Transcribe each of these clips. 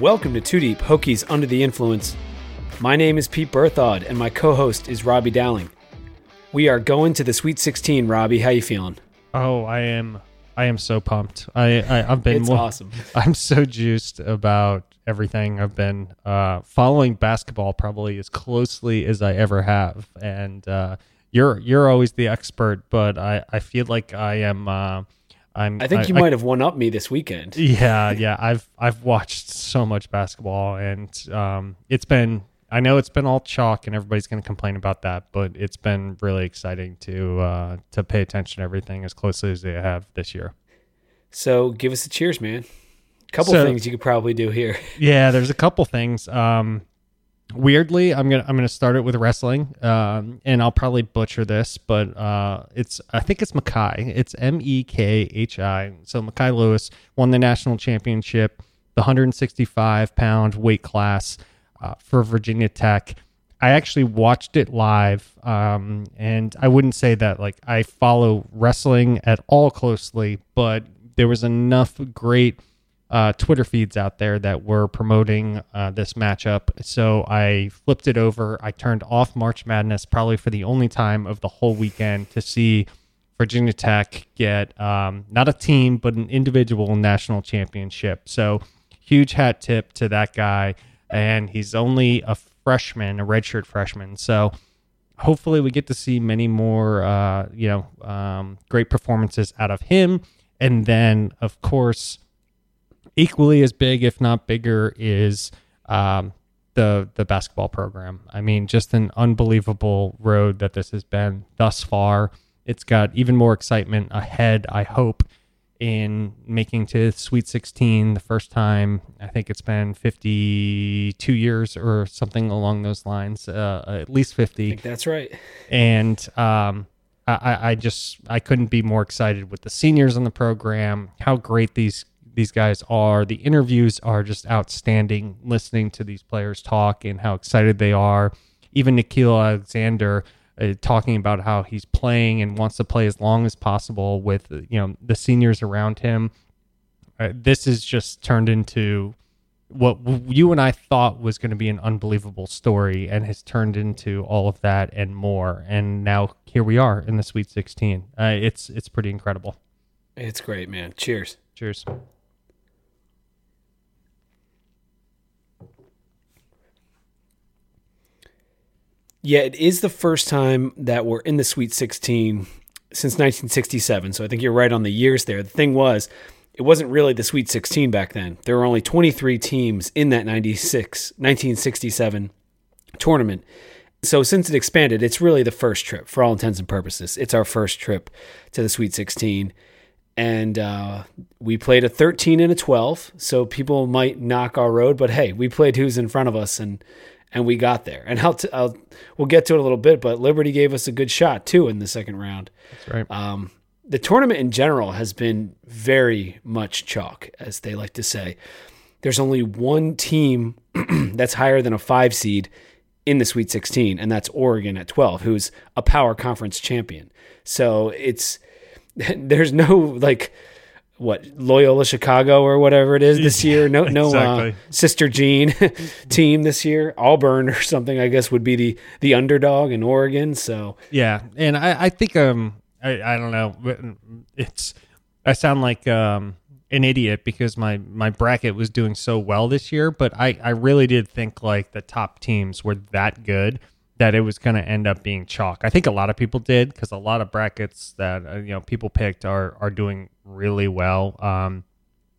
Welcome to Two Deep Hokies Under the Influence. My name is Pete Berthaud, and my co-host is Robbie Dowling. We are going to the Sweet 16. Robbie, how you feeling? Oh, I am. I am so pumped. I, I I've been. It's awesome. I'm so juiced about everything. I've been uh, following basketball probably as closely as I ever have, and uh, you're you're always the expert, but I I feel like I am. Uh, I'm. I think you I, might have won up me this weekend. Yeah, yeah. I've I've watched so much basketball, and um, it's been. I know it's been all chalk, and everybody's going to complain about that, but it's been really exciting to uh, to pay attention to everything as closely as they have this year. So give us a cheers, man. A couple So- things you could probably do here. Yeah, there's a couple things. Um, weirdly, I'm gonna I'm gonna start it with wrestling, um, and I'll probably butcher this, but uh, it's I think it's Mekhi. It's M E K H I. So Mekhi Lewis won the national championship, the 165 pound weight class uh, for Virginia Tech. I actually watched it live, um, and I wouldn't say that like I follow wrestling at all closely, but there was enough great uh, Twitter feeds out there that were promoting uh, this matchup. So I flipped it over. I turned off March Madness probably for the only time of the whole weekend to see Virginia Tech get um, not a team, but an individual national championship. So huge hat tip to that guy. And he's only a freshman, a redshirt freshman. So hopefully we get to see many more, uh, you know, um, great performances out of him. And then, of course, equally as big, if not bigger, is um, the the basketball program. I mean, just an unbelievable road that this has been thus far. It's got even more excitement ahead. I hope in making to Sweet 16 the first time. I think it's been 52 years or something along those lines, uh, at least 50 I think that's right. and um, I- I, I just I couldn't be more excited with the seniors on the program. How great these these guys are. The interviews are just outstanding. Listening to these players talk and how excited they are. Even Nickeil Alexander uh, talking about how he's playing and wants to play as long as possible with you know the seniors around him. Uh, this has just turned into what you and I thought was going to be an unbelievable story and has turned into all of that and more. And now here we are in the Sweet 16. Uh, it's it's pretty incredible. It's great, man. Cheers. Cheers. Yeah, it is the first time that we're in the Sweet 16 since 1967. So I think you're right on the years there. The thing was, it wasn't really the Sweet 16 back then. There were only 23 teams in that 96 1967 tournament. So since it expanded, it's really the first trip for all intents and purposes. It's our first trip to the Sweet 16. And uh, we played a 13 and a 12. So people might knock our road, but hey, we played who's in front of us and and we got there. And I'll, t- I'll we'll get to it a little bit, but Liberty gave us a good shot too in the second round. That's right. Um, the tournament in general has been very much chalk, as they like to say. There's only one team that's higher than a five seed in the Sweet 16, and that's Oregon at 12, who's a power conference champion. So it's there's no like what Loyola Chicago or whatever it is this year. No, no uh, Sister Jean team this year. Auburn or something, I guess, would be the the underdog in Oregon. So Yeah, and I, I think um I, I don't know it's I sound like um an idiot because my my bracket was doing so well this year, but I I really did think like the top teams were that good that it was going to end up being chalk. I think a lot of people did because a lot of brackets that uh, you know people picked are are doing really well. Um,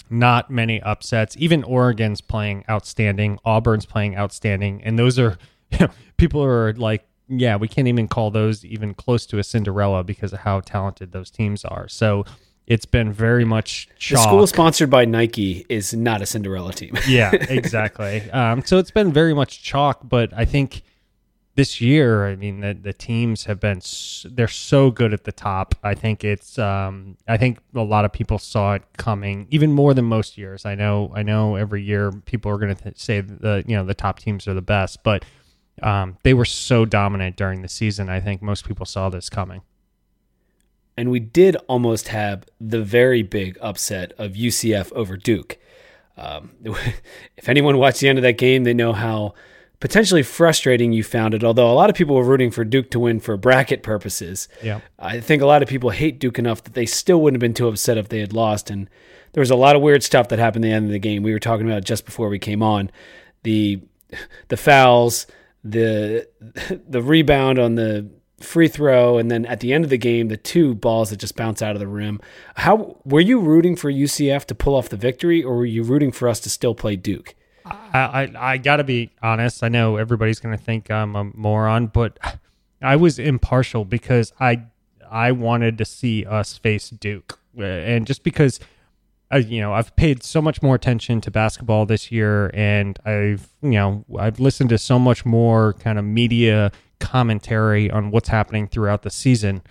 not many upsets. Even Oregon's playing outstanding. Auburn's playing outstanding, and those are you know, people are like, yeah, we can't even call those even close to a Cinderella because of how talented those teams are. So it's been very much chalk. the school sponsored by Nike is not a Cinderella team. yeah, exactly. Um, so it's been very much chalk, but I think this year, I mean, the, the teams have been they're so good at the top. I think it's um, I think a lot of people saw it coming even more than most years. I know I know every year people are going to say the you know the top teams are the best, but um, they were so dominant during the season. I think most people saw this coming. and we did almost have the very big upset of UCF over Duke. um, if anyone watched the end of that game, they know how potentially frustrating you found it. Although a lot of people were rooting for Duke to win for bracket purposes. Yeah. I think a lot of people hate Duke enough that they still wouldn't have been too upset if they had lost. And there was a lot of weird stuff that happened at the end of the game. We were talking about just before we came on the the fouls, the the rebound on the free throw, and then at the end of the game, the two balls that just bounce out of the rim. How were you rooting for UCF to pull off the victory, or were you rooting for us to still play Duke? I, I, I got to be honest. I know everybody's going to think I'm a moron, but I was impartial because I I wanted to see us face Duke, uh, and just because. I, you know, I've paid so much more attention to basketball this year, and I've, you know, I've listened to so much more kind of media commentary on what's happening throughout the season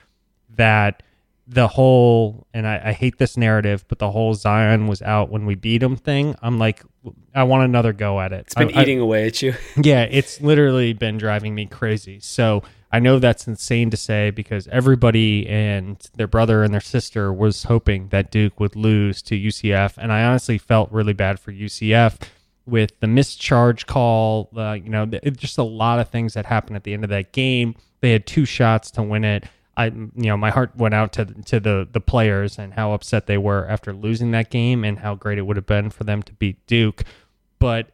that the whole and I, I, hate this narrative, but the whole Zion was out when we beat him thing. I'm like, I want another go at it. It's been I, eating I, away at you. yeah, it's literally been driving me crazy. So I know that's insane to say because everybody and their brother and their sister was hoping that Duke would lose to UCF, and I honestly felt really bad for UCF with the mischarge call. Uh, you know, just a lot of things that happened at the end of that game. They had two shots to win it. I you know my heart went out to to the the players and how upset they were after losing that game and how great it would have been for them to beat Duke, but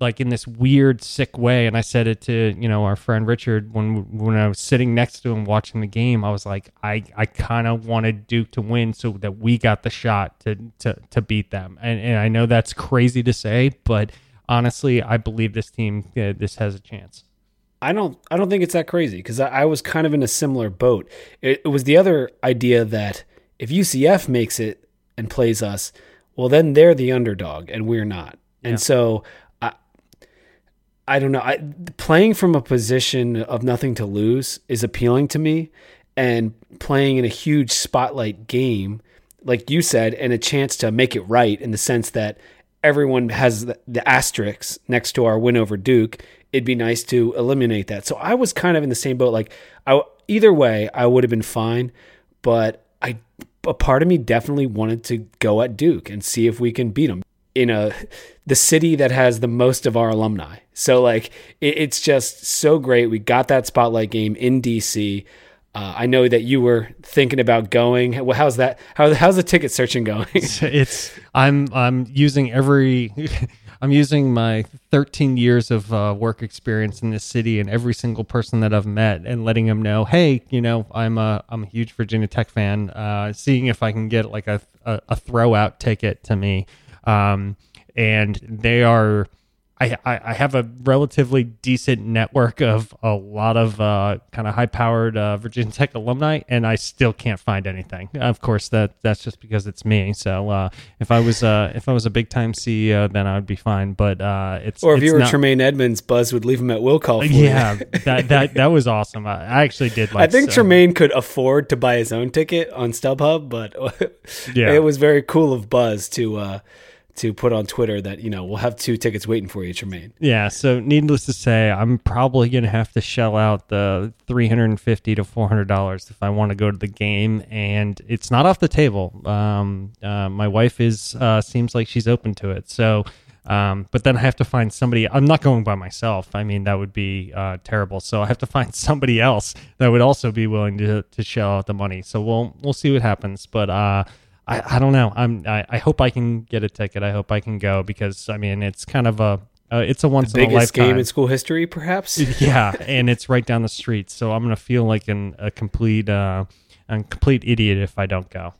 like in this weird sick way and I said it to you know our friend Richard when when I was sitting next to him watching the game I was like I I kind of wanted Duke to win so that we got the shot to to to beat them and and I know that's crazy to say but honestly I believe this team uh, this has a chance. I don't I don't think it's that crazy because I, I, was kind of in a similar boat. It, it, was the other idea that if UCF makes it and plays us, well then they're the underdog and we're not. And so I I don't know. I, playing from a position of nothing to lose is appealing to me, and playing in a huge spotlight game, like you said, and a chance to make it right in the sense that everyone has the, the asterisk next to our win over Duke it'd be nice to eliminate that. So I was kind of in the same boat. Like, I, either way, I would have been fine, but I a part of me definitely wanted to go at Duke and see if we can beat them in a the city that has the most of our alumni. So like, it, it's just so great. We got that spotlight game in DC. Uh, I know that you were thinking about going. Well, how's that? How, how's the ticket searching going? it's I'm I'm using every I'm using my 13 years of uh, work experience in this city and every single person that I've met and letting them know, hey, you know, I'm a I'm a huge Virginia Tech fan. Uh, seeing if I can get like a a, a throw out ticket to me, um, and they are I, I, have a relatively decent network of a lot of uh, kind of high powered uh, Virginia Tech alumni, and I still can't find anything. Of course, that that's just because it's me. So uh, if I was uh, if I was a big time CEO, then I would be fine. But uh, it's or if it's you were not... Tremaine Edmunds, Buzz would leave him at will call. yeah, that that that was awesome. I, I actually did. like I think so. Tremaine could afford to buy his own ticket on StubHub, but yeah, it was very cool of Buzz to uh, to put on Twitter that you know we'll have two tickets waiting for you, Tremaine. Yeah. So needless to say, I'm probably going to have to shell out the 350 to 400 dollars if I want to go to the game, and it's not off the table. Um, uh, my wife is uh, seems like she's open to it. So. Um, but then I have to find somebody. I'm not going by myself. I mean, that would be uh, terrible. So I have to find somebody else that would also be willing to to shell out the money. So we'll we'll see what happens. But uh, I, I don't know. I'm I, I hope I can get a ticket. I hope I can go because I mean it's kind of a uh, it's a once the in a lifetime game in school history, perhaps. yeah, and it's right down the street, so I'm gonna feel like an, a complete uh, a complete idiot if I don't go.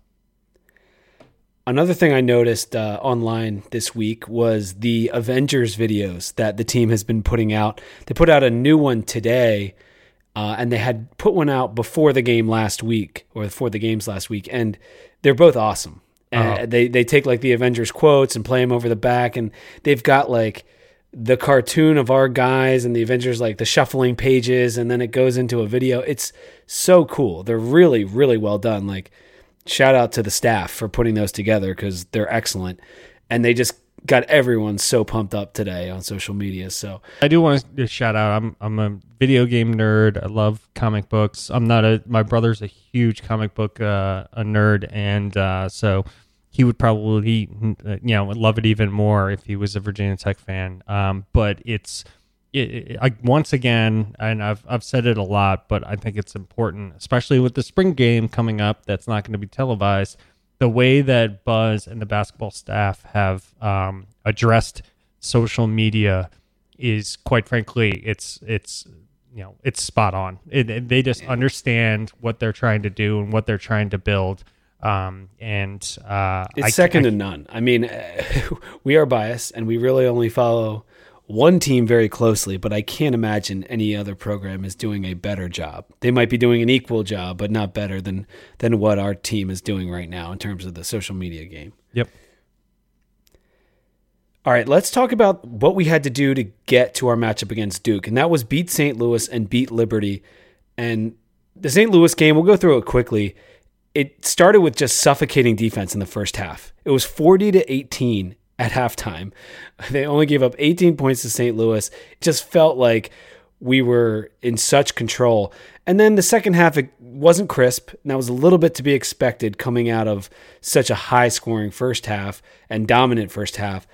Another thing I noticed uh, online this week was the Avengers videos that the team has been putting out. They put out a new one today, uh, and they had put one out before the game last week, or before the games last week, and they're both awesome. Uh, they they take like the Avengers quotes and play them over the back, and they've got like the cartoon of our guys and the Avengers like the shuffling pages, and then it goes into a video. It's so cool. They're really really well done. Like shout out to the staff for putting those together because they're excellent, and they just got everyone so pumped up today on social media. So I do want to shout out. I'm I'm a video game nerd. I love comic books. I'm not a. My brother's a huge comic book uh, a nerd, and uh, so he would probably uh, you know love it even more if he was a Virginia Tech fan. Um, but it's it, it, I, once again, and I've I've said it a lot, but I think it's important, especially with the spring game coming up. That's not going to be televised. The way that Buzz and the basketball staff have um, addressed social media is, quite frankly, it's it's you know it's spot on. It, they just understand what they're trying to do and what they're trying to build. Um, and uh, it's I, second I, to none. I mean, we are biased, and we really only follow one team very closely, but I can't imagine any other program is doing a better job. They might be doing an equal job, but not better than than what our team is doing right now in terms of the social media game. Yep. All right, let's talk about what we had to do to get to our matchup against Duke, and that was beat St. Louis and beat Liberty. And the St. Louis game, we'll go through it quickly. It started with just suffocating defense in the first half. It was 40 to 18 at halftime. They only gave up 18 points to St. Louis. It just felt like we were in such control. And then the second half, it wasn't crisp. And that was a little bit to be expected coming out of such a high scoring first half and dominant first half.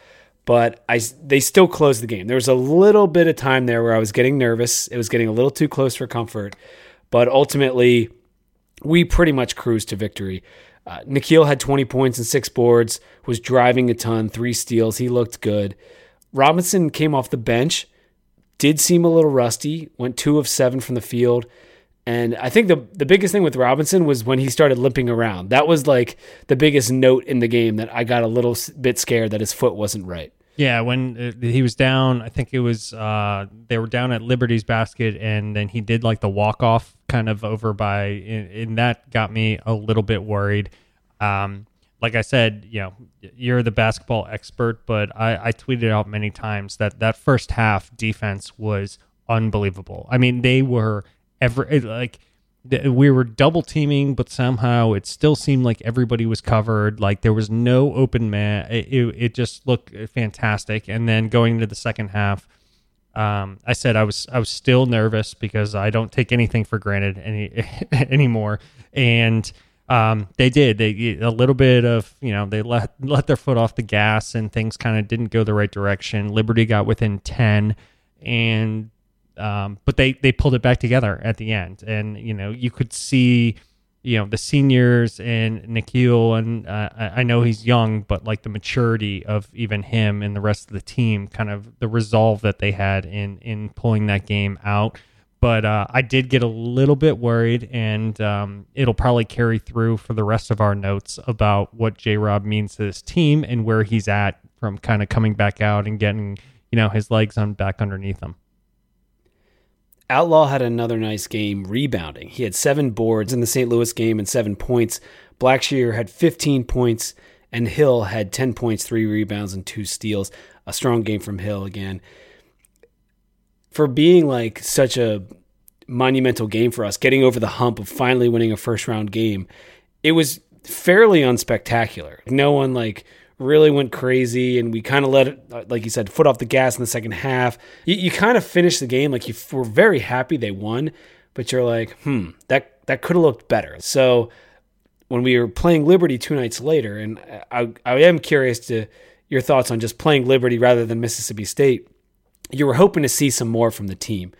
But I, they still closed the game. There was a little bit of time there where I was getting nervous. It was getting a little too close for comfort. But ultimately, we pretty much cruised to victory. Uh, Nickeil had 20 points and six boards, was driving a ton, three steals. He looked good. Robinson came off the bench, did seem a little rusty, went two of seven from the field. And I think the the biggest thing with Robinson was when he started limping around. That was like the biggest note in the game that I got a little bit scared that his foot wasn't right. Yeah, when uh, he was down, I think it was uh, they were down at Liberty's basket, and then he did like the walk off kind of over by, and, that got me a little bit worried. Um, like I said, you know, you're the basketball expert, but I, I tweeted out many times that that first half defense was unbelievable. I mean, they were ever like we were double teaming, but somehow it still seemed like everybody was covered. Like there was no open man. It, it, it just looked fantastic. And then going into the second half, um, I said I was I was still nervous because I don't take anything for granted any anymore. And um, they did. They a little bit of you know they let let their foot off the gas and things kind of didn't go the right direction. Liberty got within ten, and um, but they they pulled it back together at the end, and you know you could see, you know, the seniors and Nickeil, and uh, I know he's young, but like the maturity of even him and the rest of the team, kind of the resolve that they had in in pulling that game out. But uh, I did get a little bit worried, and um, it'll probably carry through for the rest of our notes about what J. Rob means to this team and where he's at from kind of coming back out and getting you know his legs on back underneath him. Outlaw had another nice game rebounding. He had seven boards in the St. Louis game and seven points. Blackshear had 15 points, and Hill had 10 points, three rebounds, and two steals. A strong game from Hill again. For being like such a monumental game for us, getting over the hump of finally winning a first round game, it was fairly unspectacular. No one like really went crazy and we kind of let it, uh, like you said, foot off the gas in the second half. You, you kind of finished the game like you were very happy they won, but you're like, hmm, that that could have looked better. So when we were playing Liberty two nights later, and I, I am curious to your thoughts on just playing Liberty rather than Mississippi State. You were hoping to see some more from the team.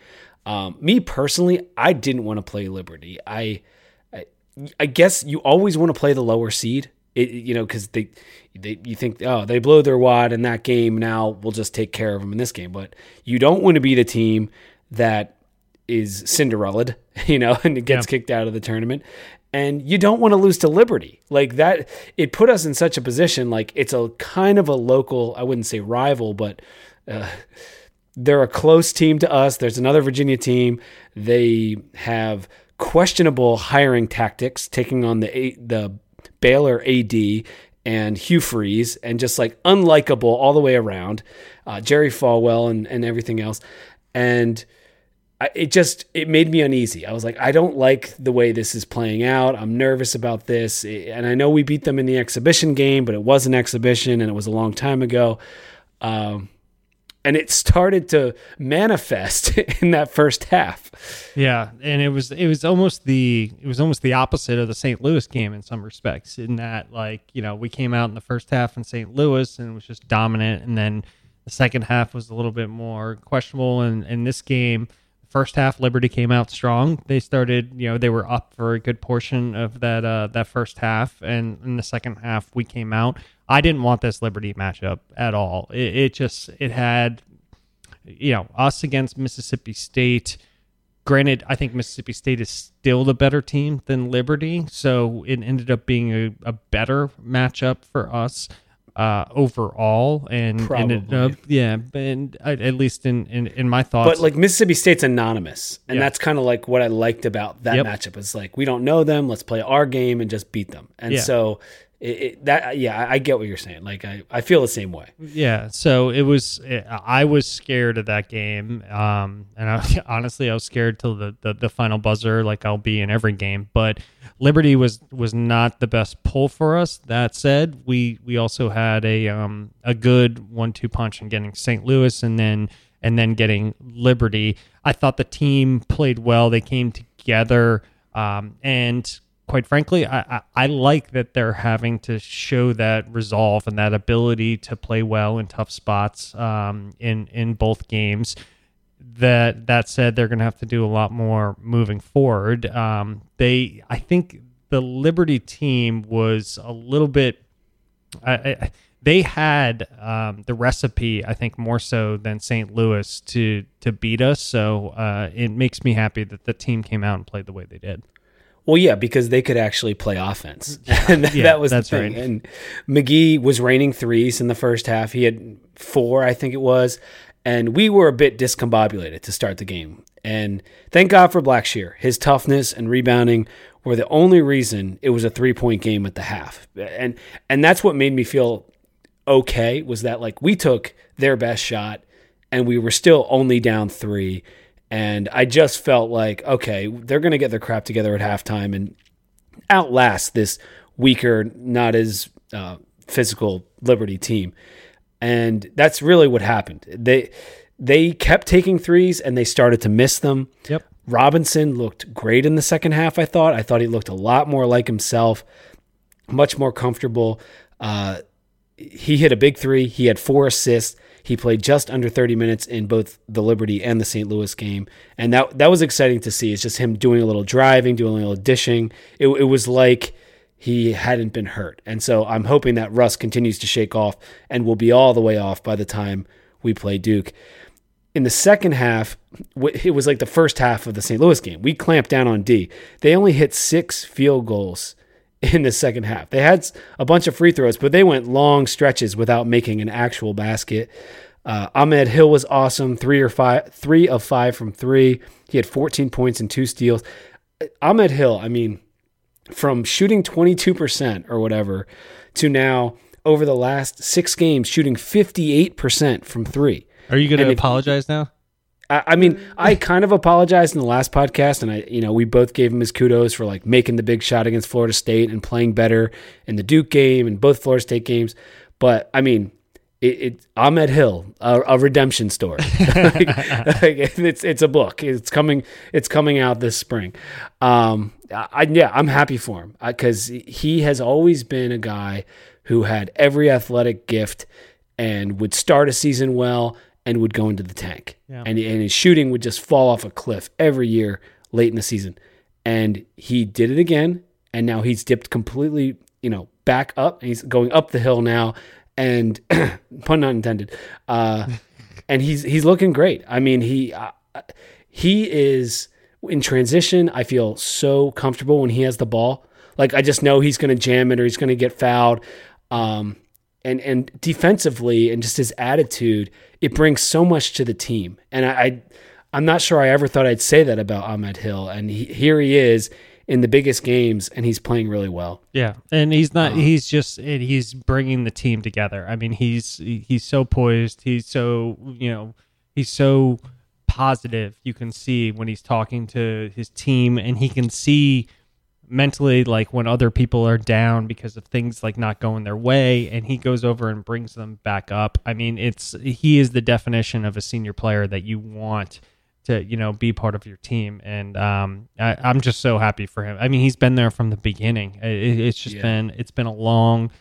Um, me personally, I didn't want to play Liberty. I, I, I guess you always want to play the lower seed it, you know, because they, they, you think, oh, they blow their wad in that game. Now we'll just take care of them in this game. But you don't want to be the team that is Cinderella, you know, and it gets yeah. kicked out of the tournament. And you don't want to lose to Liberty. Like that, it put us in such a position. Like it's a kind of a local, I wouldn't say rival, but uh, they're a close team to us. There's another Virginia team. They have questionable hiring tactics, taking on the eight, the Baylor AD and Hugh Freeze and just like unlikable all the way around, uh, Jerry Falwell and, and everything else. And I, it just, it made me uneasy. I was like, I don't like the way this is playing out. I'm nervous about this. And I know we beat them in the exhibition game, but it was an exhibition and it was a long time ago. Um, and it started to manifest in that first half. Yeah, and it was it was almost the it was almost the opposite of the St. Louis game in some respects. In that, like you know, we came out in the first half in St. Louis and it was just dominant, and then the second half was a little bit more questionable. And in this game, first half Liberty came out strong. They started, you know, they were up for a good portion of that uh, that first half, and in the second half we came out. I didn't want this Liberty matchup at all. It, it just it had, you know, us against Mississippi State. Granted, I think Mississippi State is still the better team than Liberty, so it ended up being a, a better matchup for us uh, overall, and, and uh, yeah, and at least in, in in my thoughts. But like Mississippi State's anonymous, and that's kind of like what I liked about that yep. matchup. Is like we don't know them, let's play our game and just beat them. And yeah. so it, it, that yeah, I get what you're saying. Like I, I feel the same way. Yeah. So it was. It, I was scared of that game, um, and I, honestly, I was scared till the, the, the final buzzer, like I'll be in every game. But Liberty was was not the best pull for us. That said, we we also had a um a good one two punch in getting St. Louis, and then and then getting Liberty. I thought the team played well. They came together. Um, and quite frankly, I, I, I, like that they're having to show that resolve and that ability to play well in tough spots um, in in both games. That that said, they're going to have to do a lot more moving forward. Um, they, I think, the Liberty team was a little bit. I, I, they had um, the recipe, I think, more so than St. Louis to to beat us. So uh, it makes me happy that the team came out and played the way they did. Well, yeah, because they could actually play offense, and that, yeah, that was that's the thing. Right. And McGhee was raining threes in the first half. He had four, I think it was, and we were a bit discombobulated to start the game. And thank God for Blackshear. His toughness and rebounding were the only reason it was a three point game at the half, and and that's what made me feel okay. Was that like we took their best shot, and we were still only down three and I just felt like, okay, they're to get their crap together at halftime and outlast this weaker, not as uh, physical Liberty team. And that's really what happened. They they kept taking threes and they started to miss them. Yep. Robinson looked great in the second half. I thought. I thought he looked a lot more like himself, much more comfortable. Uh, he hit a big three. He had four assists. He played just under 30 minutes in both the Liberty and the St. Louis game, and that that was exciting to see. It's just him doing a little driving, doing a little dishing. It, it was like he hadn't been hurt, and so I'm hoping that Russ continues to shake off and will be all the way off by the time we play Duke. In the second half, it was like the first half of the St. Louis game. We clamped down on D. They only hit six field goals in the second half. They had a bunch of free throws, but they went long stretches without making an actual basket. Uh, Ahmed Hill was awesome, three or five, three of five from three. He had 14 points and two steals. Ahmed Hill, I mean, from shooting 22% or whatever to now over the last six games shooting 58% from three. Are you going to apologize now? I, mean, I kind of apologized in the last podcast, and I, you know, we both gave him his kudos for like making the big shot against Florida State and playing better in the Duke game and both Florida State games. But I mean, it, it Ahmed Hill, a, a redemption story. like, like, it's it's a book. It's coming. It's coming out this spring. Um, I, yeah, I'm happy for him because he has always been a guy who had every athletic gift and would start a season well and would go into the tank. Yeah. And, and his shooting would just fall off a cliff every year late in the season. And he did it again. And now he's dipped completely, you know, back up. And he's going up the hill now. And pun not intended. Uh, and he's he's looking great. I mean, he uh, he is in transition. I feel so comfortable when he has the ball. Like I just know he's going to jam it or he's going to get fouled. Um, and and defensively and just his attitude, it brings so much to the team. And I, I I'm not sure I ever thought I'd say that about Ahmed Hill, and he, here he is in the biggest games, and he's playing really well. Yeah, and he's not. Um, he's just. He's bringing the team together. I mean, he's he's so poised. He's so you know. He's so positive. You can see when he's talking to his team, and he can see mentally like when other people are down because of things like not going their way and he goes over and brings them back up i mean it's he is the definition of a senior player that you want to you know be part of your team and um I, i'm just so happy for him i mean he's been there from the beginning it, it's just Yeah. been it's been a long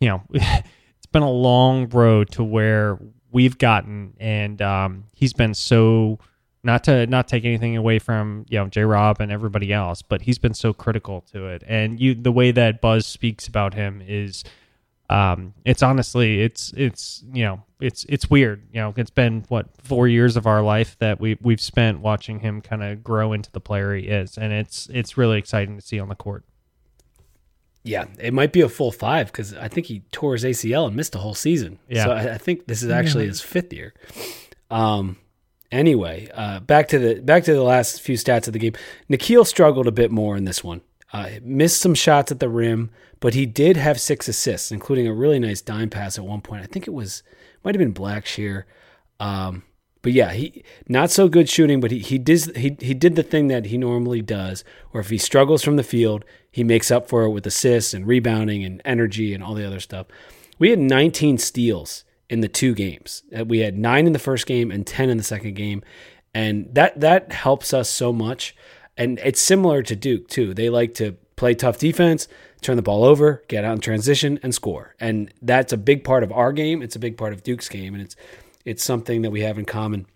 you know it's been a long road to where we've gotten and um he's been so not to not take anything away from you know J Rob and everybody else, but he's been so critical to it. And you the way that Buzz speaks about him is um it's honestly it's it's you know it's it's weird. You know, it's been what four years of our life that we we've spent watching him kind of grow into the player he is, and it's it's really exciting to see on the court. Yeah, it might be a full five because I think he tore his ACL and missed a whole season. Yeah. so I, I think this is actually his fifth year. Um. Anyway, uh, back to the back to the last few stats of the game. Nickeil struggled a bit more in this one. Uh, missed some shots at the rim, but he did have six assists, including a really nice dime pass at one point. I think it was might have been Blackshear. Um, but yeah, he not so good shooting, but he he did he he did the thing that he normally does, Or if he struggles from the field, he makes up for it with assists and rebounding and energy and all the other stuff. We had 19 steals in the two games. Uh, We had nine in the first game and 10 in the second game, and that that helps us so much. And it's similar to Duke too. They like to play tough defense, turn the ball over, get out in transition, and score. And that's a big part of our game. It's a big part of Duke's game, and it's it's something that we have in common.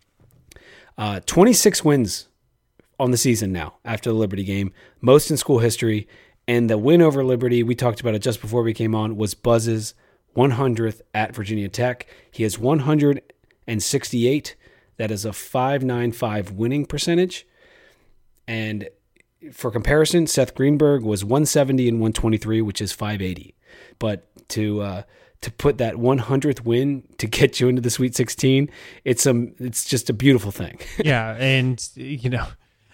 Uh, 26 wins on the season now after the Liberty game, most in school history. And the win over Liberty, we talked about it just before we came on, was Buzz's 100th at Virginia Tech. He has 168. That is a 595 winning percentage. And for comparison, Seth Greenberg was 170 and 123, which is 580. But to uh, to put that 100th win to get you into the Sweet 16, it's um it's just a beautiful thing. yeah, and you know,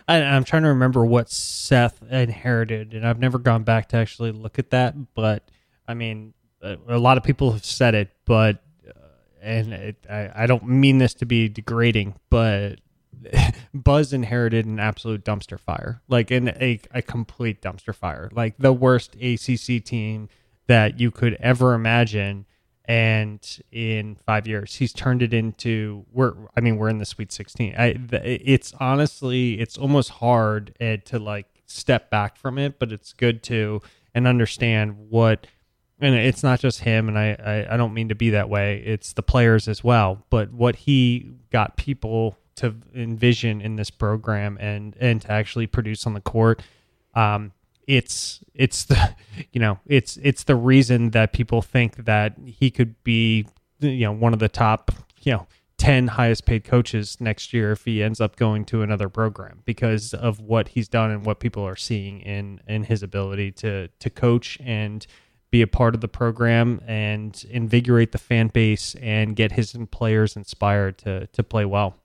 I, I'm trying to remember what Seth inherited, and I've never gone back to actually look at that. But I mean, a, a lot of people have said it, but uh, and it, I, I don't mean this to be degrading, but Buzz inherited an absolute dumpster fire, like in a, a complete dumpster fire, like the worst ACC team that you could ever imagine. And in five years, he's turned it into we're. I mean, we're in the Sweet Sixteen. I, it's honestly, it's almost hard uh, to like step back from it, but it's good to and understand what and it's not just him and I, I i don't mean to be that way it's the players as well but what he got people to envision in this program and and to actually produce on the court um it's it's the you know it's it's the reason that people think that he could be you know one of the top you know 10 highest paid coaches next year if he ends up going to another program because of what he's done and what people are seeing in in his ability to to coach and be a part of the program and invigorate the fan base and get his players inspired to to play well.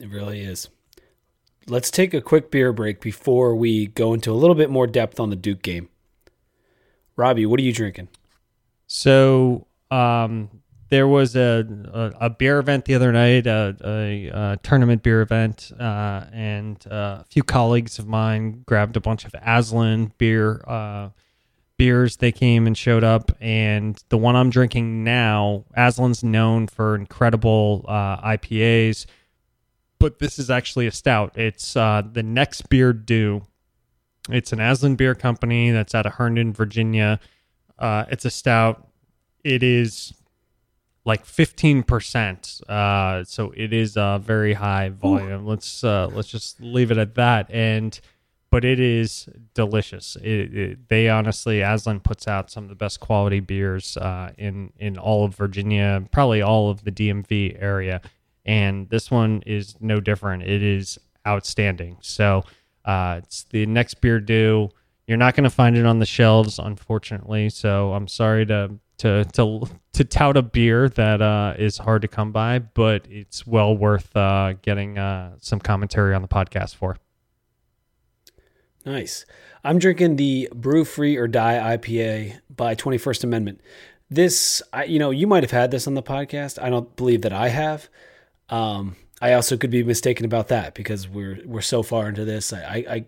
It really is. Let's take a quick beer break before we go into a little bit more depth on the Duke game. Robbie, what are you drinking? So um, there was a, a, a beer event the other night, a, a, a tournament beer event, uh, and uh, a few colleagues of mine grabbed a bunch of Aslin beer uh, beers. They came and showed up, and the one I'm drinking now, Aslin's known for incredible uh, IPAs, but this is actually a stout. It's uh, the Next Beer Due. It's an Aslin Beer Company that's out of Herndon, Virginia. Uh, it's a stout. It is like 15%. Uh, so it is a very high volume. Let's uh, let's just leave it at that. And but it is delicious. It, it, they honestly, Aslin puts out some of the best quality beers uh, in in all of Virginia, probably all of the DMV area, and this one is no different. It is outstanding. So uh, it's the next beer due. You're not going to find it on the shelves, unfortunately. So I'm sorry to to to to tout a beer that uh, is hard to come by, but it's well worth uh, getting uh, some commentary on the podcast for. Nice. I'm drinking the Brew Free or Die IPA by 21st Amendment. This, I, you know, you might have had this on the podcast. I don't believe that I have. Um, I also could be mistaken about that because we're we're so far into this. I I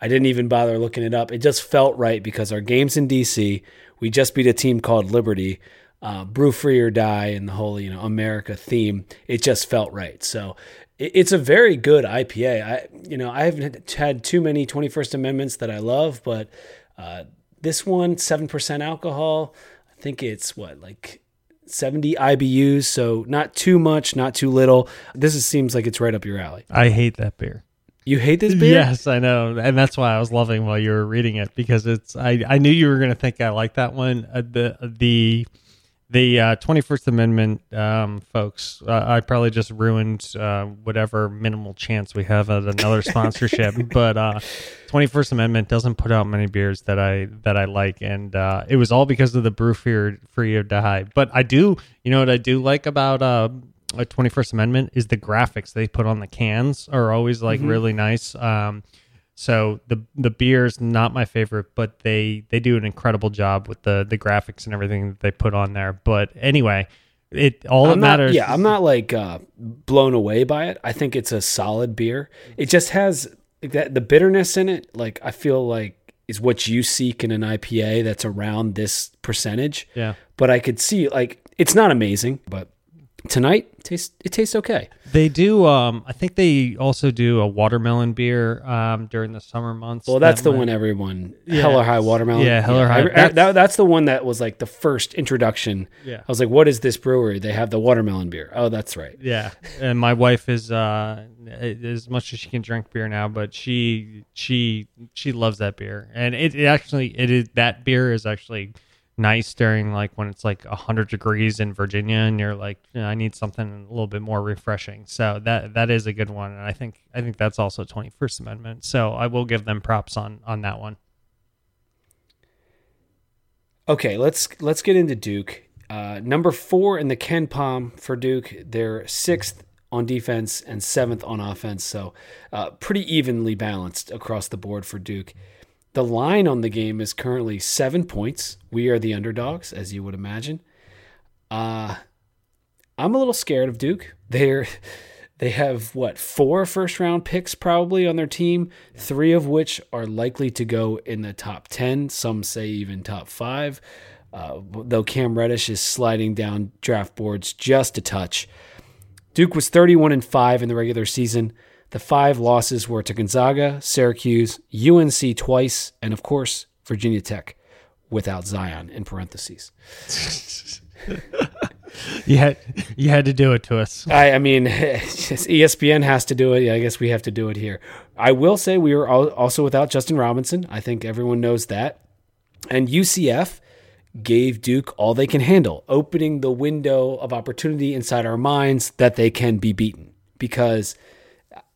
I didn't even bother looking it up. It just felt right because our games in DC. We just beat a team called Liberty. Uh, brew free or die and the whole you know America theme. It just felt right. So it's a very good IPA. I you know I haven't had too many 21st Amendments that I love, but uh, this one seven percent alcohol. I think it's what like 70 IBUs, so not too much, not too little. This is, seems like it's right up your alley. I hate that beer. You hate this beer? Yes, I know, and that's why I was loving while you were reading it because it's. I I knew you were going to think I like that one. Uh, the the the Twenty uh, First Amendment um, folks, uh, I probably just ruined uh, whatever minimal chance we have at another sponsorship. but uh, Twenty First Amendment doesn't put out many beers that I that I like, and uh, it was all because of the brew fear free, of die. But I do, you know what I do like about uh, Twenty First Amendment is the graphics they put on the cans are always like mm-hmm. really nice. Um, so the the beer is not my favorite, but they they do an incredible job with the the graphics and everything that they put on there. But anyway, it all I'm that not, matters. Yeah, I'm not like uh, blown away by it. I think it's a solid beer. It just has that the bitterness in it. Like I feel like is what you seek in an IPA that's around this percentage. Yeah. But I could see like it's not amazing, but tonight it tastes it tastes okay. They do. Um, I think they also do a watermelon beer um, during the summer months. Well, that's that the might... one everyone yeah. Hell or High watermelon. Yeah, Hell or High. I, that's... that, that's the one that was like the first introduction. Yeah, I was like, "What is this brewery? They have the watermelon beer." Oh, that's right. Yeah, and my wife is uh, as much as she can drink beer now, but she she she loves that beer, and it, it actually it is that beer is actually nice during like when it's like 100 degrees in Virginia and you're like you know, I need something a little bit more refreshing. So that that is a good one and I think I think that's also 21st amendment. So I will give them props on on that one. Okay, let's let's get into Duke. Uh, number 4 in the KenPom for Duke. They're 6th on defense and 7th on offense. So uh, pretty evenly balanced across the board for Duke. The line on the game is currently seven points. We are the underdogs, as you would imagine. Uh, I'm a little scared of Duke. They're they have what four first round picks probably on their team, three of which are likely to go in the top ten. Some say even top five. Uh, though Cam Reddish is sliding down draft boards just a touch. Duke was 31 and 5 in the regular season. The five losses were to Gonzaga, Syracuse, UNC twice, and of course, Virginia Tech without Zion in parentheses. you had you had to do it to us. I, I mean, ESPN has to do it. Yeah, I guess we have to do it here. I will say we were also without Justin Robinson. I think everyone knows that. And UCF gave Duke all they can handle, opening the window of opportunity inside our minds that they can be beaten. Because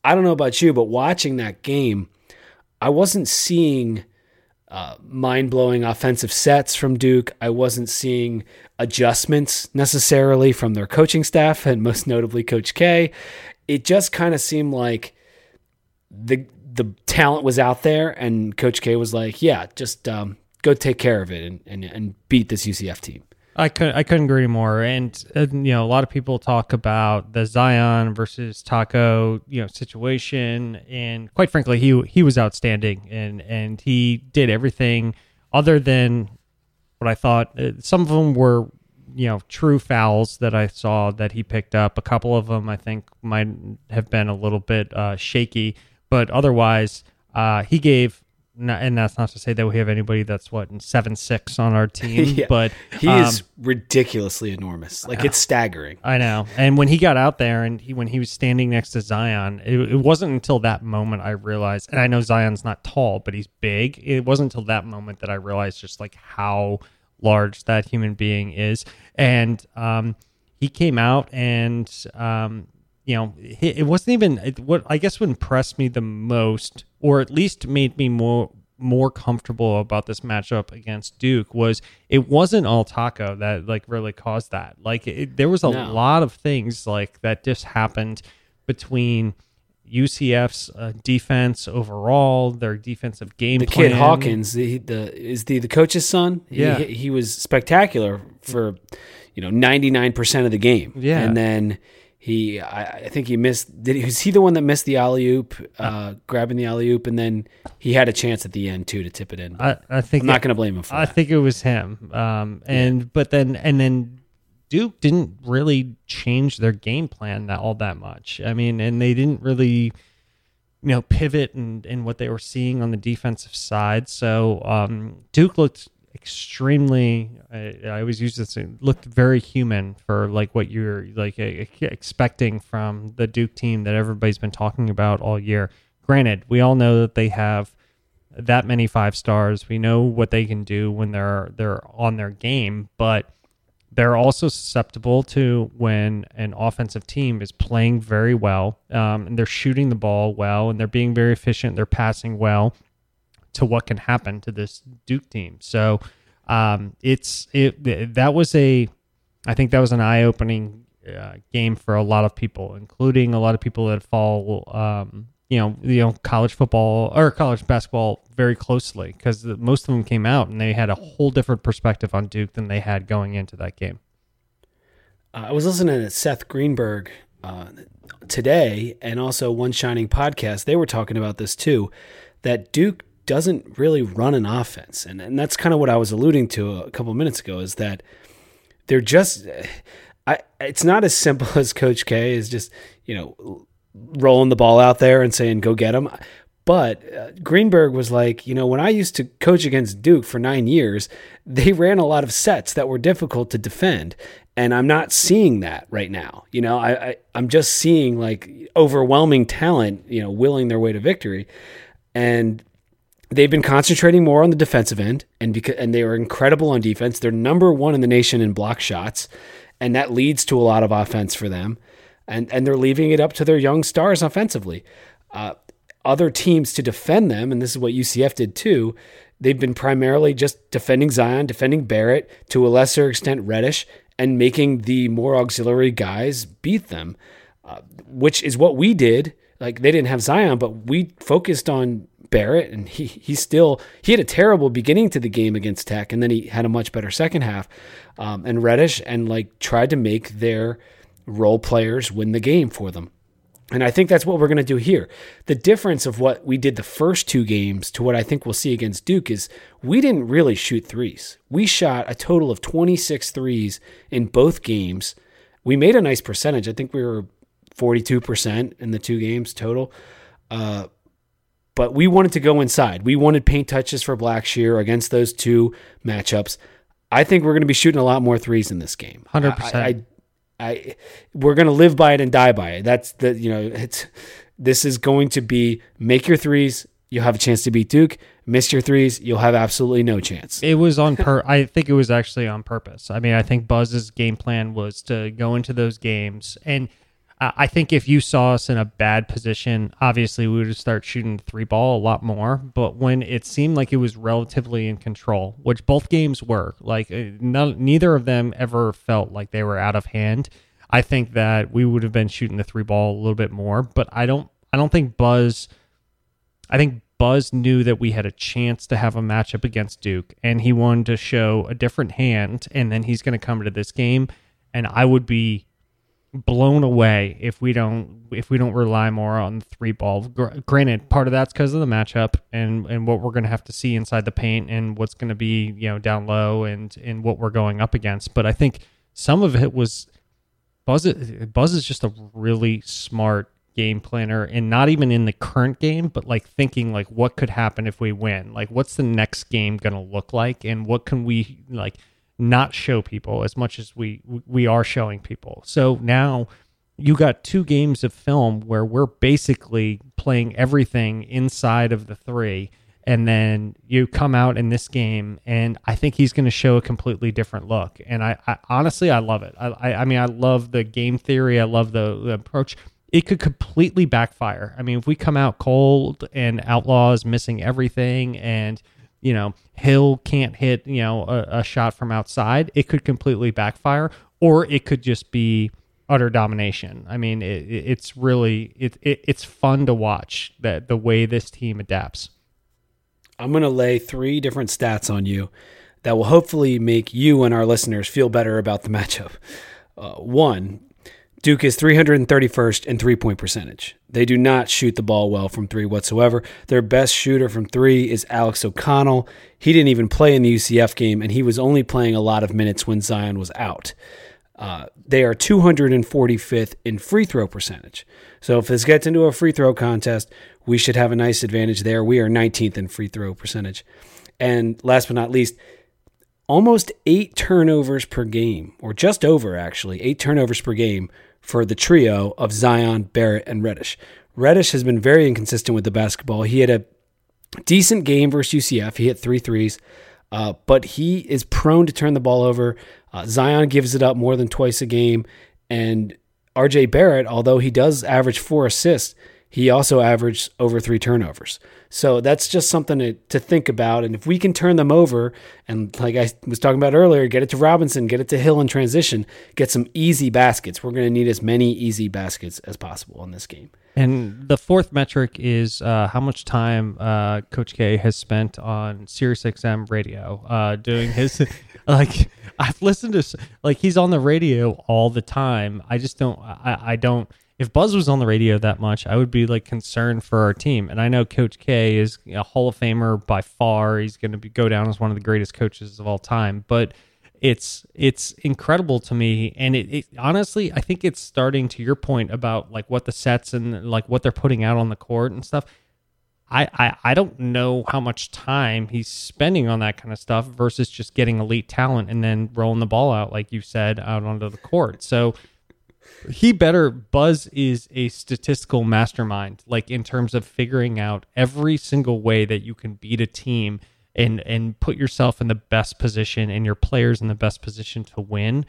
I don't know about you, but watching that game, I wasn't seeing uh, mind blowing offensive sets from Duke. I wasn't seeing adjustments necessarily from their coaching staff, and most notably Coach K. It just kind of seemed like the the talent was out there, and Coach K was like, "Yeah, just um, go take care of it and, and, and beat this UCF team." I could I couldn't agree more. And uh, you know, a lot of people talk about the Zion versus Tacko, you know situation, and quite frankly, he he was outstanding, and and he did everything other than what I thought. Uh, some of them were you know true fouls that I saw that he picked up. A couple of them I think might have been a little bit uh, shaky, but otherwise, uh, he gave and that's not to say that we have anybody that's what seven six on our team, yeah. but he um, is ridiculously enormous. Like it's staggering. I know. And when he got out there and he, when he was standing next to Zion, it, it, wasn't until that moment I realized. And I know Zion's not tall, but he's big. It wasn't until that moment that I realized just like how large that human being is. And um, he came out and um, you know, it wasn't even what I guess what impressed me the most, or at least made me more more comfortable about this matchup against Duke was it wasn't all Tacko that like really caused that. Like it, there was a no. lot of things like that just happened between UCF's uh, defense overall, their defensive game. The plan. kid Dawkins, the, the is the the coach's son. Yeah, he, he was spectacular for you know ninety nine percent of the game. Yeah, and then He, I, I think he missed. Did he, was he the one that missed the alley oop, uh, grabbing the alley oop, and then he had a chance at the end too to tip it in. I, I think I'm not going to blame him for I that. think it was him. Um, and but then and then Duke didn't really change their game plan that all that much. I mean, and they didn't really, you know, pivot and in what they were seeing on the defensive side. So um, Duke looked extremely. I, I always use this. Looked very human for like what you're like expecting from the Duke team that everybody's been talking about all year. Granted, we all know that they have that many five stars. We know what they can do when they're they're on their game, but they're also susceptible to when an offensive team is playing very well um, and they're shooting the ball well and they're being very efficient. They're passing well to what can happen to this Duke team. So um, it's it that was a I think that was an eye opening uh, game for a lot of people, including a lot of people that follow um, you know you know college football or college basketball very closely because most of them came out and they had a whole different perspective on Duke than they had going into that game. Uh, I was listening to Seth Greenberg uh, today, and also One Shining podcast. They were talking about this too, that Duke doesn't really run an offense, and and that's kind of what I was alluding to a couple minutes ago. Is that they're just, I it's not as simple as Coach K is just you know rolling the ball out there and saying go get them. But uh, Greenberg was like, you know, when I used to coach against Duke for nine years, they ran a lot of sets that were difficult to defend. And I'm not seeing that right now. You know, I, I I'm just seeing like overwhelming talent, you know, willing their way to victory. And they've been concentrating more on the defensive end and because and they are incredible on defense. They're number one in the nation in block shots, and that leads to a lot of offense for them. And and they're leaving it up to their young stars offensively. Uh, other teams to defend them, and this is what UCF did too. They've been primarily just defending Zion, defending Barrett, to a lesser extent Reddish, and making the more auxiliary guys beat them, uh, which is what we did. Like they didn't have Zion, but we focused on Barrett, and he he still he had a terrible beginning to the game against Tech, and then he had a much better second half. Um, and Reddish and like tried to make their role players win the game for them. And I think that's what we're going to do here. The difference of what we did the first two games to what I think we'll see against Duke is we didn't really shoot threes. We shot a total of 26 threes in both games. We made a nice percentage. I think we were 42% in the two games total. Uh, but we wanted to go inside. We wanted paint touches for Blackshear against those two matchups. I think we're going to be shooting a lot more threes in this game. 100%. I, I, I we're going to live by it and die by it. That's the you know it's this is going to be make your threes. You'll have a chance to beat Duke. Miss your threes. You'll have absolutely no chance. It was on per. I think it was actually on purpose. I mean, I think Buzz's game plan was to go into those games, and I I think if you saw us in a bad position, obviously we would start shooting three ball a lot more. But when it seemed like it was relatively in control, which both games were, like uh, none, neither of them ever felt like they were out of hand. I think that we would have been shooting the three ball a little bit more. But I don't. I don't think Buzz. I think Buzz knew that we had a chance to have a matchup against Duke, and he wanted to show a different hand. And then he's going to come to this game, and I would be blown away if we don't if we don't rely more on three ball. Gr- granted, part of that's because of the matchup and and what we're going to have to see inside the paint and what's going to be you know down low and and what we're going up against. But I think some of it was Buzz. Buzz is just a really smart game planner and not even in the current game but like thinking like what could happen if we win like what's the next game going to look like and what can we like not show people as much as we we are showing people. So now you got two games of film where we're basically playing everything inside of the three and then you come out in this game and i think he's going to show a completely different look. And I, I honestly i love it. I, I, I mean i love the game theory. I love the, the approach. It could completely backfire. I mean, if we come out cold and Outlaws missing everything and, you know, Hill can't hit, you know, a, a, shot from outside, it could completely backfire or it could just be utter domination. I mean, it, it's really it, it, it's fun to watch that the way this team adapts. I'm going to lay three different stats on you that will hopefully make you and our listeners feel better about the matchup. Uh, one, Duke is 331st in three point percentage. They do not shoot the ball well from three whatsoever. Their best shooter from three is Alex O'Connell. He didn't even play in the UCF game, and he was only playing a lot of minutes when Zion was out. Uh, they are 245th in free throw percentage. So if this gets into a free throw contest, we should have a nice advantage there. We are 19th in free throw percentage. And last but not least, almost eight turnovers per game, or just over actually, eight turnovers per game for the trio of Zion, Barrett, and Reddish. Reddish has been very inconsistent with the basketball. He had a decent game versus UCF. He hit three threes, uh, but he is prone to turn the ball over. Uh, Zion gives it up more than twice a game, and RJ Barrett, although he does average four assists, he also averaged over three turnovers. So that's just something to, to think about. And if we can turn them over, and like I was talking about earlier, get it to Robinson, get it to Hill in transition, get some easy baskets. We're going to need as many easy baskets as possible in this game. And the fourth metric is uh, how much time uh, Coach K has spent on SiriusXM radio uh, doing his. like I've listened to like he's on the radio all the time. I just don't. I, I don't if Buzz was on the radio that much, I would be like concerned for our team. And I know Coach K is a Hall of Famer by far. He's going to go down as one of the greatest coaches of all time. But it's it's incredible to me, and it, it honestly, I think it's starting to your point about like what the sets and like what they're putting out on the court and stuff. I, I, I don't know how much time he's spending on that kind of stuff versus just getting elite talent and then rolling the ball out, like you said, out onto the court. So he better buzz is a statistical mastermind like in terms of figuring out every single way that you can beat a team and and put yourself in the best position and your players in the best position to win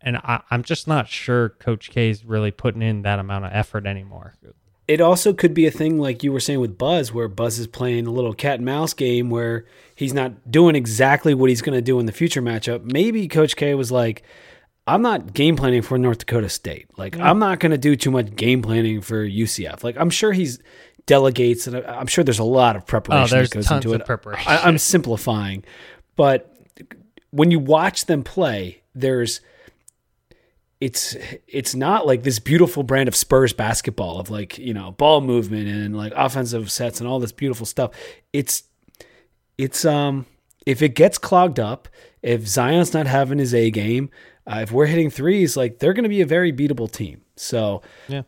and I, i'm just not sure coach k is really putting in that amount of effort anymore it also could be a thing like you were saying with Buzz, where Buzz is playing a little cat and mouse game where he's not doing exactly what he's going to do in the future matchup. Maybe Coach K was like, I'm not game planning for North Dakota State. Like, I'm not going to do too much game planning for UCF. Like, I'm sure he's delegates, and I'm sure there's a lot of preparation oh, that goes into it. Preparation. I, I'm simplifying, but when you watch them play, there's it's it's not like this beautiful brand of Spurs basketball of like you know ball movement and like offensive sets and all this beautiful stuff. It's it's um if it gets clogged up, if Zion's not having his A game, uh, if we're hitting threes, like they're going to be a very beatable team. So yeah,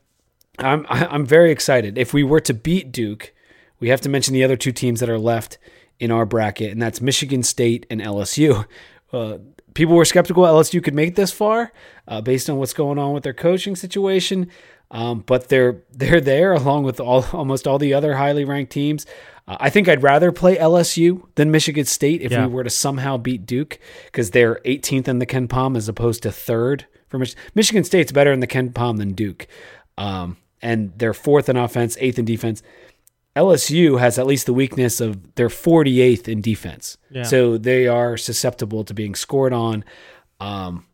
I'm I'm very excited. If we were to beat Duke, we have to mention the other two teams that are left in our bracket, and that's Michigan State and LSU. Uh, people were skeptical LSU could make this far uh, based on what's going on with their coaching situation, um, but they're they're there along with all almost all the other highly ranked teams. Uh, I think I'd rather play LSU than Michigan State if yeah. we were to somehow beat Duke because they're 18th in the KenPom as opposed to third for Mich- Michigan State's better in the KenPom than Duke, um, and they're fourth in offense, eighth in defense. LSU has at least the weakness of they're 48th in defense, yeah. so they are susceptible to being scored on. Um,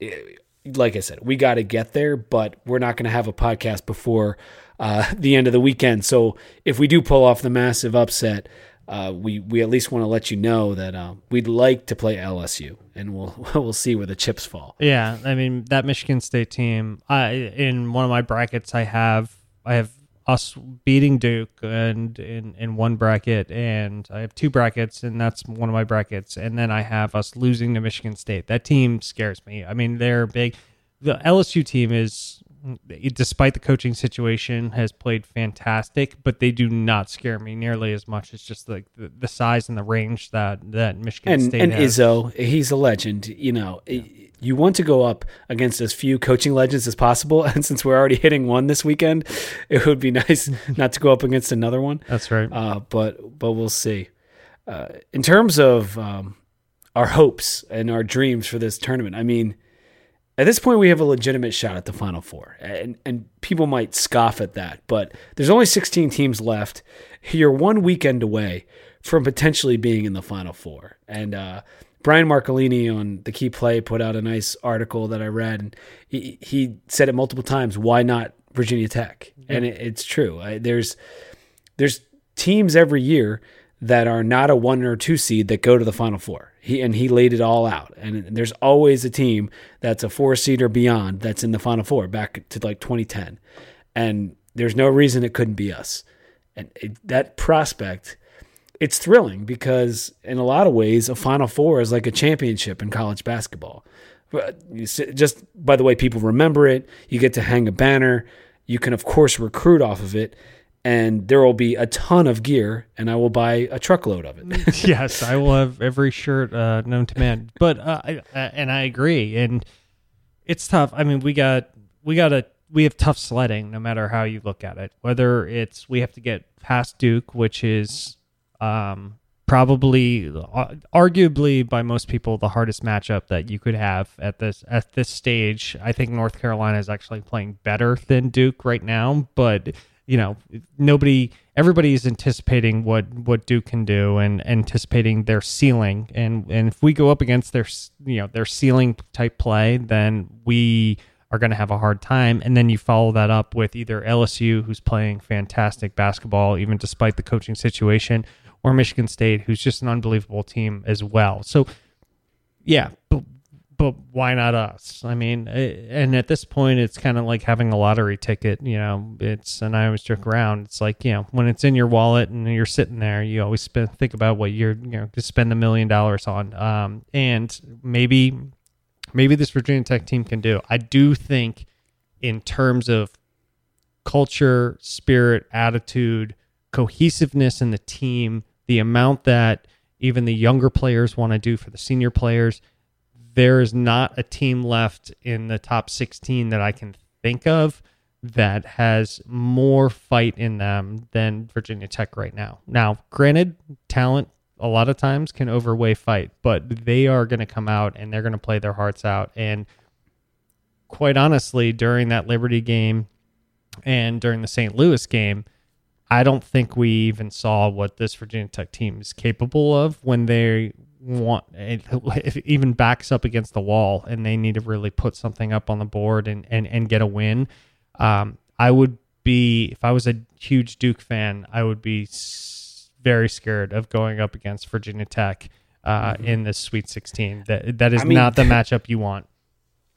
it, like I said, we got to get there, but we're not going to have a podcast before uh, the end of the weekend. So if we do pull off the massive upset, uh, we we at least want to let you know that uh, we'd like to play LSU, and we'll we'll see where the chips fall. Yeah, I mean that Michigan State team. I in one of my brackets, I have I have us beating Duke and in in one bracket, and I have two brackets, and that's one of my brackets, and then I have us losing to Michigan State. That team scares me. I mean, they're big. The LSU team is despite the coaching situation, has played fantastic, but they do not scare me nearly as much. It's just like the, the size and the range that that Michigan and, State and has. Izzo, he's a legend. You know, yeah. you want to go up against as few coaching legends as possible, and since we're already hitting one this weekend, it would be nice not to go up against another one. That's right. Uh, but but we'll see. Uh, in terms of um, our hopes and our dreams for this tournament, I mean at this point, we have a legitimate shot at the Final Four, and and people might scoff at that, but there's only 16 teams left. You're one weekend away from potentially being in the Final Four, and uh, Brian Marcolini on the Key Play put out a nice article that I read, and he he said it multiple times. Why not Virginia Tech? Yeah. And it, it's true. I, there's there's teams every year that are not a one or two seed that go to the final four. He and he laid it all out. And there's always a team that's a four seed or beyond that's in the final four back to like 2010. And there's no reason it couldn't be us. And it, that prospect, it's thrilling because in a lot of ways, a final four is like a championship in college basketball. Just by the way people remember it, you get to hang a banner. You can, of course, recruit off of it and there will be a ton of gear, and I will buy a truckload of it. yes, I will have every shirt uh, known to man. But uh, I, uh, and I agree, and it's tough. I mean, we got we got a we have tough sledding, no matter how you look at it. Whether it's we have to get past Duke, which is um, probably, uh, arguably, by most people, the hardest matchup that you could have at this at this stage. I think North Carolina is actually playing better than Duke right now, but you know nobody everybody's anticipating what what Duke can do and anticipating their ceiling. And and if we go up against their you know their ceiling type play then we are going to have a hard time. And then you follow that up with either LSU who's playing fantastic basketball even despite the coaching situation or Michigan State who's just an unbelievable team as well. So yeah but why not us? I mean, eh, and at this point, it's kind of like having a lottery ticket. You know, it's and I always joke around. It's like you know, when it's in your wallet and you're sitting there, you always spend, think about what you're you know to spend a million dollars on. Um, and maybe maybe this Virginia Tech team can do. I do think in terms of culture, spirit, attitude, cohesiveness in the team, the amount that even the younger players want to do for the senior players there is not a team left in the top 16 that I can think of that has more fight in them than Virginia Tech right now. Now, granted, talent a lot of times can overweigh fight, but they are going to come out and they're going to play their hearts out. And quite honestly, during that Liberty game and during the St. Louis game, I don't think we even saw what this Virginia Tech team is capable of when they want it even backs up against the wall and they need to really put something up on the board and and, and get a win. Um, i would be if i was a huge duke fan i would be very scared of going up against virginia tech uh, mm-hmm. in this sweet 16 that that is I mean, not the matchup you want.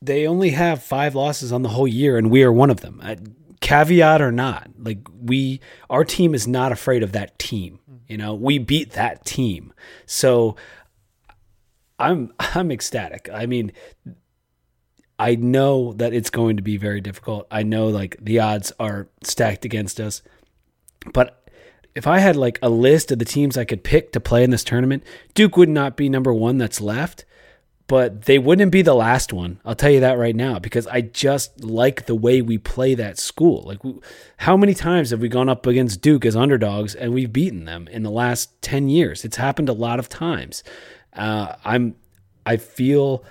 They only have five losses on the whole year and we are one of them. Uh, caveat or not like we our team is not afraid of that team you know? We beat that team. So I'm I'm ecstatic. I mean, I know that it's going to be very difficult. I know like the odds are stacked against us. But if I had like a list of the teams I could pick to play in this tournament, Duke would not be number 1 that's left, but they wouldn't be the last one. I'll tell you that right now because I just like the way we play that school. Like we, how many times have we gone up against Duke as underdogs and we've beaten them in the last 10 years? It's happened a lot of times. Uh, I'm I feel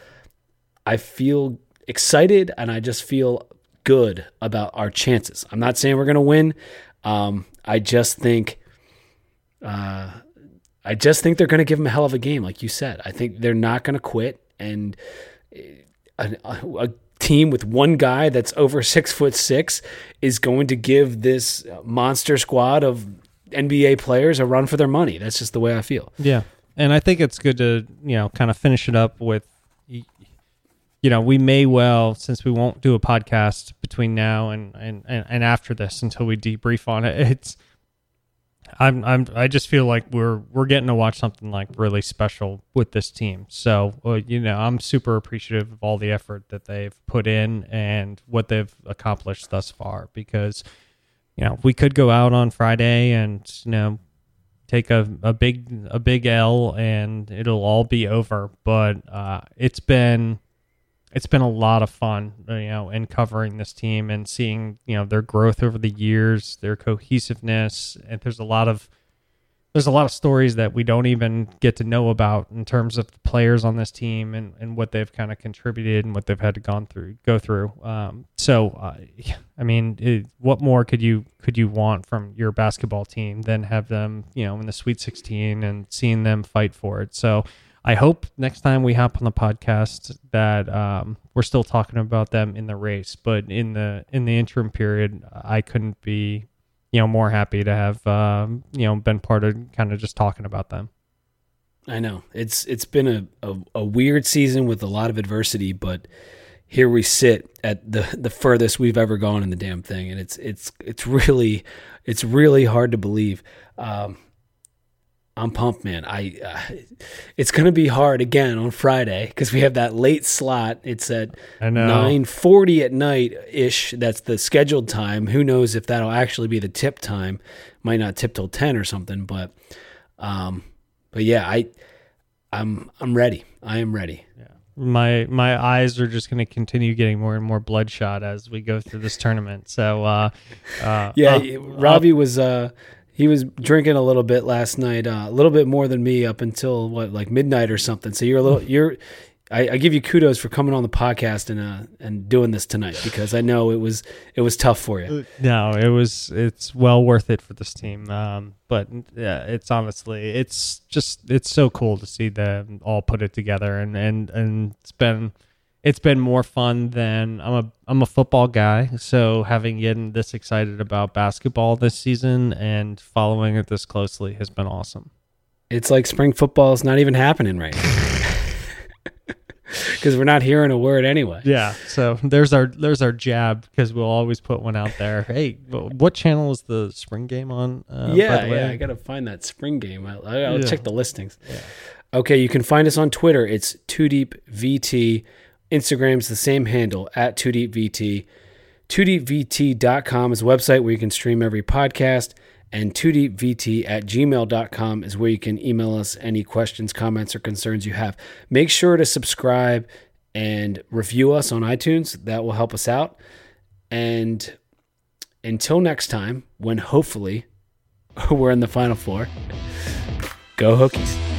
I feel excited and I just feel good about our chances. I'm not saying we're going to win. Um, I just think uh, I just think they're going to give them a hell of a game, like you said. I think they're not going to quit, and a, a, a, team with one guy that's over six foot six is going to give this monster squad of NBA players a run for their money. That's just the way I feel. Yeah, and I think it's good to you know kind of finish it up with you know we may well since we won't do a podcast between now and and and, and after this until we debrief on it it's I'm I'm I just feel like we're we're getting to watch something like really special with this team. So uh, you know I'm super appreciative of all the effort that they've put in and what they've accomplished thus far. Because you know we could go out on Friday and you know take a, a big a big L and it'll all be over. But uh, it's been it's been a lot of fun, you know, in covering this team and seeing you know their growth over the years, their cohesiveness, and there's a lot of there's a lot of stories that we don't even get to know about in terms of the players on this team and, and what they've kind of contributed and what they've had to gone through go through. Um, so, uh, I mean, it, what more could you could you want from your basketball team than have them, you know, in the Sweet 16 and seeing them fight for it? So, I hope next time we hop on the podcast that um, we're still talking about them in the race, but in the in the interim period, I couldn't be you know more happy to have um, you know been part of kind of just talking about them. I know it's it's been a, a, a weird season with a lot of adversity, but here we sit at the the furthest we've ever gone in the damn thing, and it's it's it's really it's really hard to believe. Um, I'm pumped, man. I uh, it's gonna be hard again on Friday because we have that late slot. It's at nine forty at night ish. That's the scheduled time. Who knows if that'll actually be the tip time? Might not tip till ten or something. But, um, but yeah, I, I'm I'm ready. I am ready. Yeah. My my eyes are just going to continue getting more and more bloodshot as we go through this tournament. So, uh, uh, yeah, uh, Robbie was. Uh, he was drinking a little bit last night, uh, a little bit more than me up until what, like midnight or something. So you're a little, you're, I, I give you kudos for coming on the podcast and uh, and doing this tonight because I know it was it was tough for you. No, it was it's well worth it for this team. Um, but yeah, it's honestly it's just it's so cool to see them all put it together and and and it's been it's been more fun than I'm a I'm a football guy, so having getting this excited about basketball this season and following it this closely has been awesome. It's like spring football is not even happening right now. Because we're not hearing a word anyway. Yeah, so there's our there's our jab because we'll always put one out there. Hey, what channel is the spring game on? Uh, yeah, yeah, I gotta find that spring game. I'll, I'll yeah. check the listings. Yeah. Okay, you can find us on Twitter. It's Two Deep VT. Instagram's the same handle at 2deepvt. 2deepvt.com is a website where you can stream every podcast, and 2deepvt at gmail.com is where you can email us any questions, comments, or concerns you have. Make sure to subscribe and review us on iTunes. That will help us out. And until next time, when hopefully we're in the final four, go Hokies.